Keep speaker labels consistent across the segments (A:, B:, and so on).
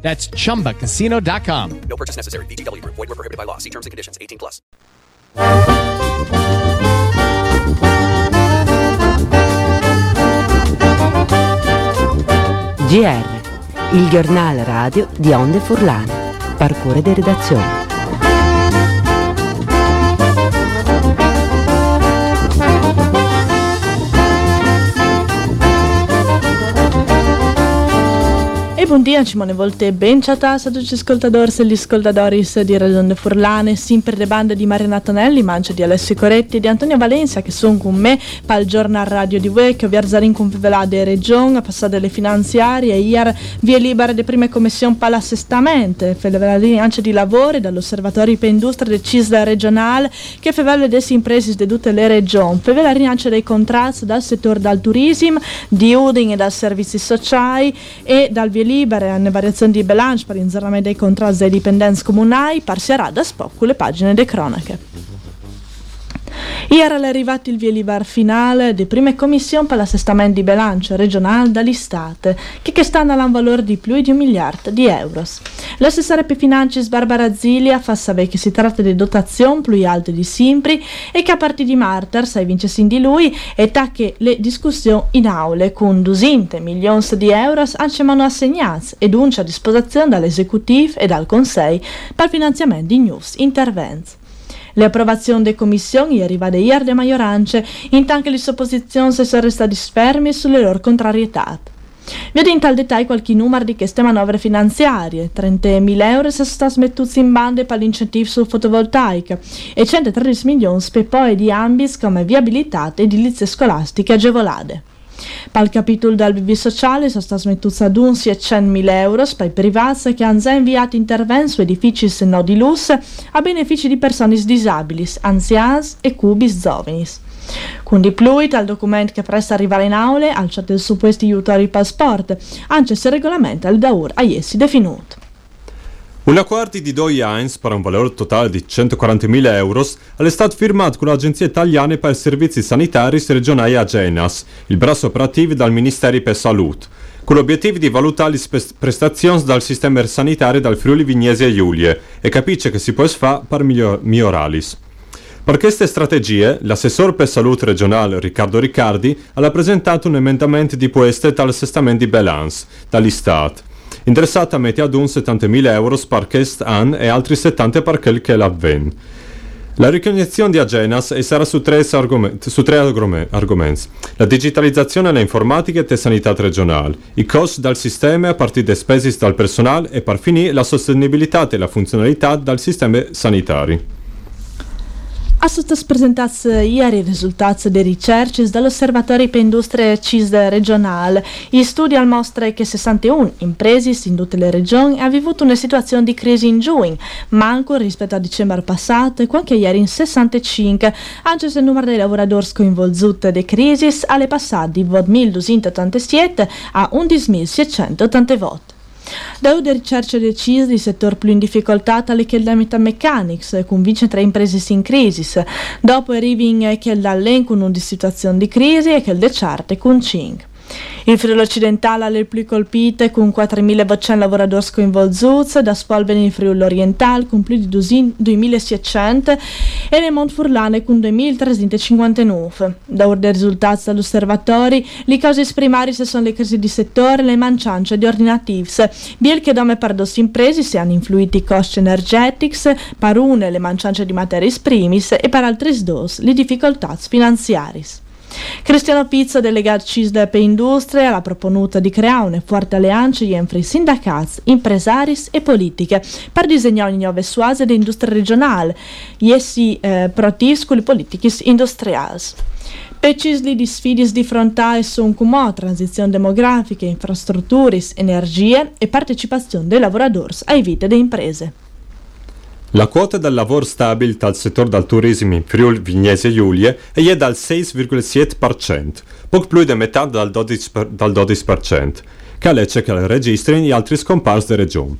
A: That's chumbacasino.com.
B: No purchase necessary. VGW Group. Void were prohibited by law. See terms and conditions. 18 plus.
C: GR, il giornale radio di Onde Furlane. Parcure di redazione.
D: Buongiorno, ci mone volte ben ciatas a tutti gli ascoltatori e gli ascoltatori di Ragione Furlane, sempre le bande di Marina Tonelli, Mancio di Alessio Coretti e di Antonio Valenza che sono con me per il giorno radio di che vi arzarin con de regione, a passare le finanziarie, ieri via libera di prime commissioni per l'assestamento, fevelarini anche di lavoro dall'osservatorio per industria del CISDA regionale che fevela delle imprese di tutte le regioni, fevelarini anche dei contratti dal settore del turismo, di Udin e dal servizi sociali e dal via libere alle variazioni di bilancio per l'inserimento dei contratti dei dipendenti comunali, parserà da spocco le pagine delle cronache. Ieri è arrivato il via libera finale di prime commissioni per l'assestamento di bilancio regionale dall'Istate, che, che stanno a un valore di più di un miliardo di euro. L'assessore per finanze Barbara Zilia fa sapere che si tratta di dotazioni più alte di sempre e che a partire di marzo, se vince di lui, e che le discussioni in aule con 200 milioni di euro hanno assegnati ed unce a disposizione dall'esecutivo e dal Consiglio per il finanziamento di news interventi. Le approvazioni delle commissioni arriva da ieri de maggioranze, intanto le opposizioni si sono restate ferme sulle loro contrarietà. Vedo in tal dettaglio qualche numero di queste manovre finanziarie. 30.000 euro sono stati mettuti in bande per l'incentivo sul fotovoltaico e 113 milioni per poi di ambis come viabilità e edilizie scolastiche agevolate. Pal capitolo del BB sociale sono stati mettuti ad un 100.000 euro per i privati che hanno già inviato interventi su edifici se no di lusso a beneficio di persone disabili, anziani e cubis giovani. Quindi pluit al documento che presta arrivare in aule al chat del supposti aiutori passport, anche se il regolamento al daur a essi definito.
E: Un accordo di due anni per un valore totale di 140.000 euro è stato firmato con l'Agenzia Italiana per i Servizi Sanitari regionali Agenas, il braccio operativo del Ministero per Salute, con l'obiettivo di valutare le prestazioni dal sistema sanitario del Friuli Vignesi e Giulie e capire che si può fare per migliorarli. Per queste strategie, l'assessore per salute regionale Riccardo Riccardi ha presentato un emendamento di queste all'assestamento di balance dall'Istat interessata a mettere ad un 70.000 euro questo anno e altri 70 per quel che l'avven. La ricognizione di Agenas sarà su tre, argomenti, su tre argomenti. La digitalizzazione e l'informatica e sanità regionale, i costi dal sistema a partire da spese dal personale e per finire la sostenibilità e la funzionalità del sistema sanitario.
D: A sottos presentats ieri i risultati delle ricerche dall'Osservatorio per Industria CISD regionale. I studi mostrano che 61 imprese in tutte le regioni hanno vivuto una situazione di crisi in giugno, manco rispetto a dicembre passato e anche ieri in 65, anche se il numero dei lavoratori coinvolti di crisi è passato di 1287 a 11.680 voti. Da de ricerche decise il settore più in difficoltà tale che la metamechanics, con vince tre imprese in crisi. Dopo arrivi che l'allen con una situazione di crisi e che il decerte con 5. Il Friuli occidentale è il più colpito con 4.200 lavoratori coinvolti, da spolvere in Friuli orientale con più di 2.600 e nel Montfurlane con 2.359. Da dei risultati dall'osservatorio, le cause primarie sono le crisi di settore le mancanze di ordinativi. Biel che dome per dos imprese si hanno influito i costi energetici, per une le mancanze di materie primis e per altri dos le difficoltà finanziarie. Cristiano Pizzo, delegato CISD per Industria, ha proponuto di creare una forte alleanza entre sindacati, impresari e politiche per disegnare una nuova suase di industria regionale e essi eh, le politiche industriali. Precisli di sfide di fronte sono come transizione demografica, infrastrutture, energie e partecipazione dei lavoratori ai vite delle imprese.
E: La quota del lavoro stabile dal settore del turismo in Friuli Vignese Giulia è dal 6,7%, poco più di metà dal 12%, dal 12% che legge che registrano gli altri scomparsi della regione.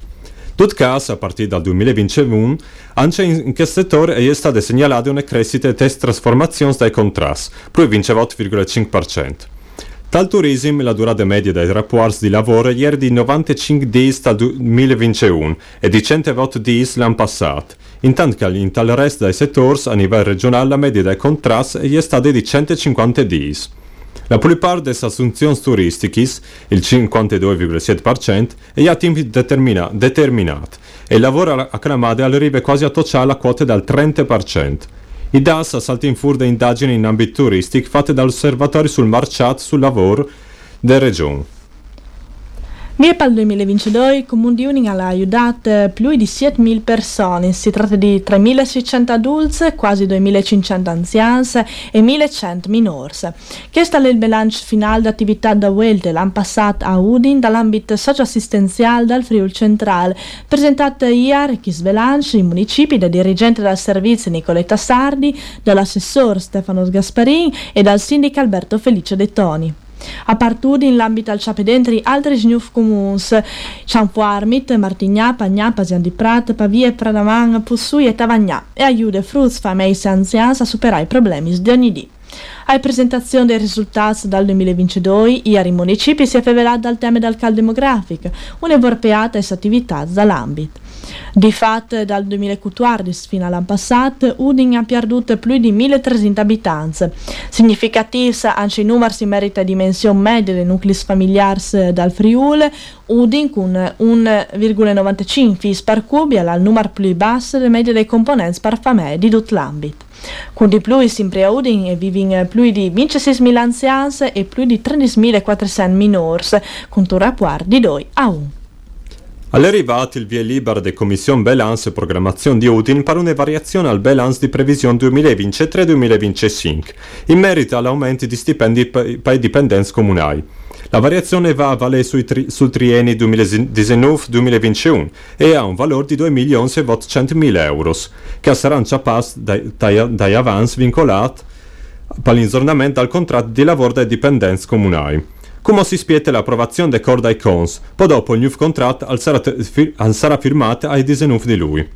E: Tut caso, a partire dal 2021, anche in questo settore è stata segnalata una crescita e trasformazione dai contrasti, più 28,5%. Tal turismo, la durata media dei rapporti di lavoro era di 95 giorni dal 2021 e di 108 giorni l'anno passato, intanto che in tal resto dei settori a livello regionale la media dei contrasti è stata di 150 giorni. La plupart delle assunzioni turistiche, il 52,7%, è a tempo determina- determinato e il lavoro acclamato arriva quasi a toccare la quota del 30%. I DAS salta in fuori da indagini in ambito turistico fatte dall'Osservatorio sul Marciat sul lavoro della regione.
D: Il 2022 il Comune di Uning ha aiutato più di 7.000 persone, si tratta di 3.600 adulti, quasi 2.500 anziani e 1.100 minori. Questo è il bilancio finale d'attività da Welte l'anno passato a Udin dall'ambito socio-assistenziale del Friuli Centrale, presentato ieri chi sbilancia i municipi dal dirigente del servizio Nicoletta Sardi, dall'assessore Stefano Gasparin e dal sindaco Alberto Felice De Toni. A partire in l'ambito al ciapedentri altri snuf comuns, Cianfuarmit, Martignà, Pagnà, Pasian di Prat, Pavie, Pradaman, Pussui e Tavagnà e aiuta fruz famiglie e anziani a superare i problemi di ogni giorno. A presentazione dei risultati dal 2022, ieri i municipi si è rivelato dal tema del cal demografico, un'evorpeata attività dall'ambito. Di fatto, dal 2014 fino all'anno passato, Udin ha perduto più di 1300 abitanti. Significativi anche i numeri in merito a dimensione media dei nuclei familiari dal Friuli, Udin con 1,95 fis per cubi il numero più basso delle medie dei componenti per famiglie di tutto l'ambito. Con di più, sempre a Udin vivono più di 26.000 anziani e più di 13.400 minori, con un rapporto di 2 a 1.
E: All'arrivato il via libera della Commissione Balance e Programmazione di Udin per una variazione al balance di previsione 2023-2025 in merito all'aumento di stipendi per i dipendenti comunali. La variazione va a valere tri- sul triennio 2019-2021 e ha un valore di 2.800.000 euro, che saranno ciapati dai, dai, dai avanzi vincolati per l'insornamento al contratto di lavoro dei dipendenti comunali come si spiega l'approvazione del Cordai Cons, poi dopo il nuovo contratto sarà firmato ai disenufi di lui.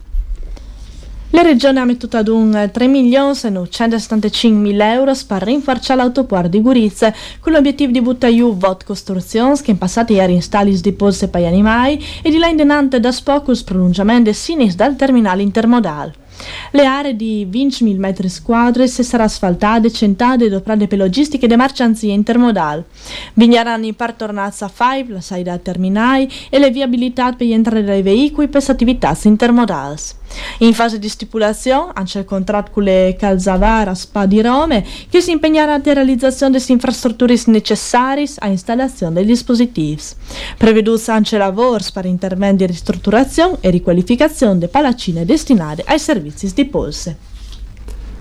D: La regione ha messo ad un 3.975.000 euro per rinfarciare l'autoporto di Gurizia con l'obiettivo di buttare giù vot costruzioni che in passato erano installati di polse per gli animali e di là in denante da spocus prolungamento sinis dal terminale intermodale. Le aree di 20.000 metri quadri si saranno asfaltate, centate e per logistiche e mercanzie intermodali. Vigneranno in parte tornazza 5, la saida terminale e le viabilità per entrare dei veicoli per attività intermodali. In fase di stipulazione anche il contratto con le Calzavara Spa di Rome che si impegnerà alla realizzazione delle infrastrutture necessarie a installazione dei dispositivi. Preveduto anche lavori per interventi di ristrutturazione e riqualificazione delle palacine destinate ai servizi di polse.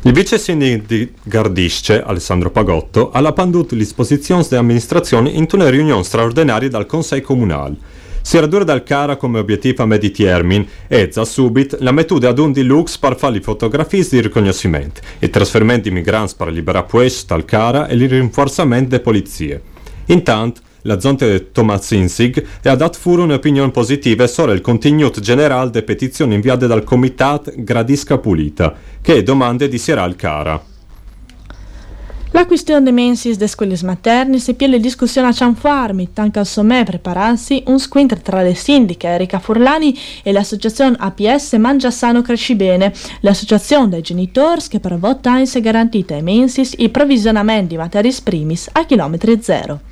E: Il vice sindaco di Gardisce, Alessandro Pagotto, ha pandut l'esposizione dell'amministrazione in una riunione straordinaria dal Consiglio Comunale. Si radura dal cara come obiettivo a medi termine e, già subito, la metoda ad un di lux per fare le fotografie di riconoscimento, il trasferimento di migranti per liberare puesci dal cara e il rinforzamento delle polizie. Intanto, la zona di Tomazinsig ha dato fuori un'opinione positiva sul contenuto generale delle petizioni inviate dal Comitato Gradisca Pulita, che domande di Seral Cara.
D: La questione dei mensis de scuolis materni si piede discussione a Cianfarmi, tanto al sommet prepararsi un squintro tra le sindiche Erika Furlani e l'associazione APS Mangia Sano Cresci Bene, l'associazione dei genitori che per votare si garantita ai mensis i provvizionamenti di materis primis a chilometri zero.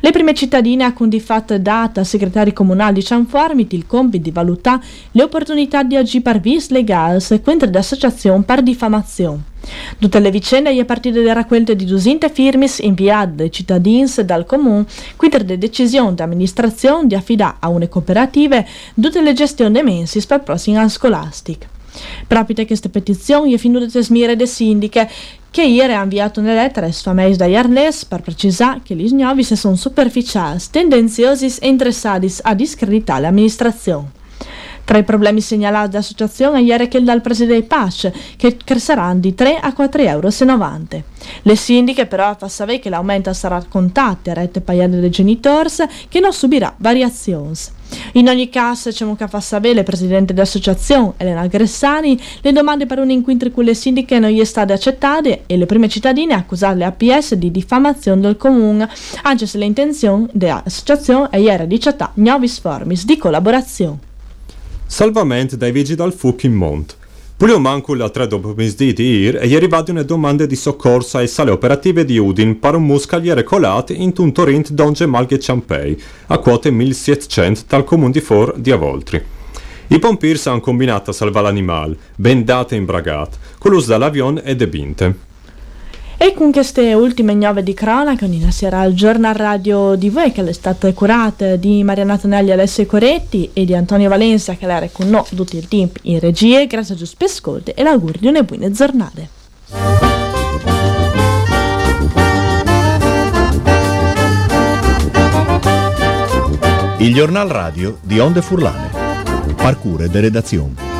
D: Le prime cittadine ha quindi fatto data al segretario comunale di Cianfarmit il compito di valutare le opportunità di agire per vis legale contro l'associazione per diffamazione. Tutte le vicende a partire da raccolte di 200 firmis inviate dai cittadini dal comune, quindi le decisioni di amministrazione di affidare a una cooperativa tutte le gestioni dei mensi per anno scolastico. Proprio queste petizioni è finito a smire le sindiche che ieri ha inviato una lettera ai famiglie da Arles per precisare che gli nuovi sono superficiali, tendenziosi e interessati a discreditare l'amministrazione. Tra i problemi segnalati dall'associazione ieri che dal presidente PAS che cresceranno di 3 a 4,90 euro. Le sindiche però fa sapere che l'aumento sarà contato a rete pagate dei genitori che non subirà variazioni. In ogni caso, c'è un fa sapere il presidente dell'associazione, Elena Gressani, le domande per un incontro con le sindiche non gli state accettate e le prime cittadine accusate le APS di diffamazione del comune, anche se l'intenzione dell'associazione è era di accettare nuove forme di collaborazione.
E: Salvamento dai vigili dal fuoco in monte. Pure manco alle tre dopo di ir è arrivata una domanda di soccorso alle sale operative di Udin per un muscaliere colato in un torrent d'Onge Malghe Ciampei, a quote 1700 dal comune di For di Avoltri. I pompiers hanno combinato a salvare l'animale, ben date e imbragato, con l'uso dall'avion e de binte.
D: E con queste ultime nuove di cronaca, ogni sera al giornal radio di voi che è stata curata di Mariana Tonelli Alessio Coretti e di Antonio Valenza che era con noi tutto il tempo in regie. Grazie a Giuseppe Ascolti e l'augurio di una buona giornata.
F: Il giornal radio di Onde Furlane. Parcure de redazione.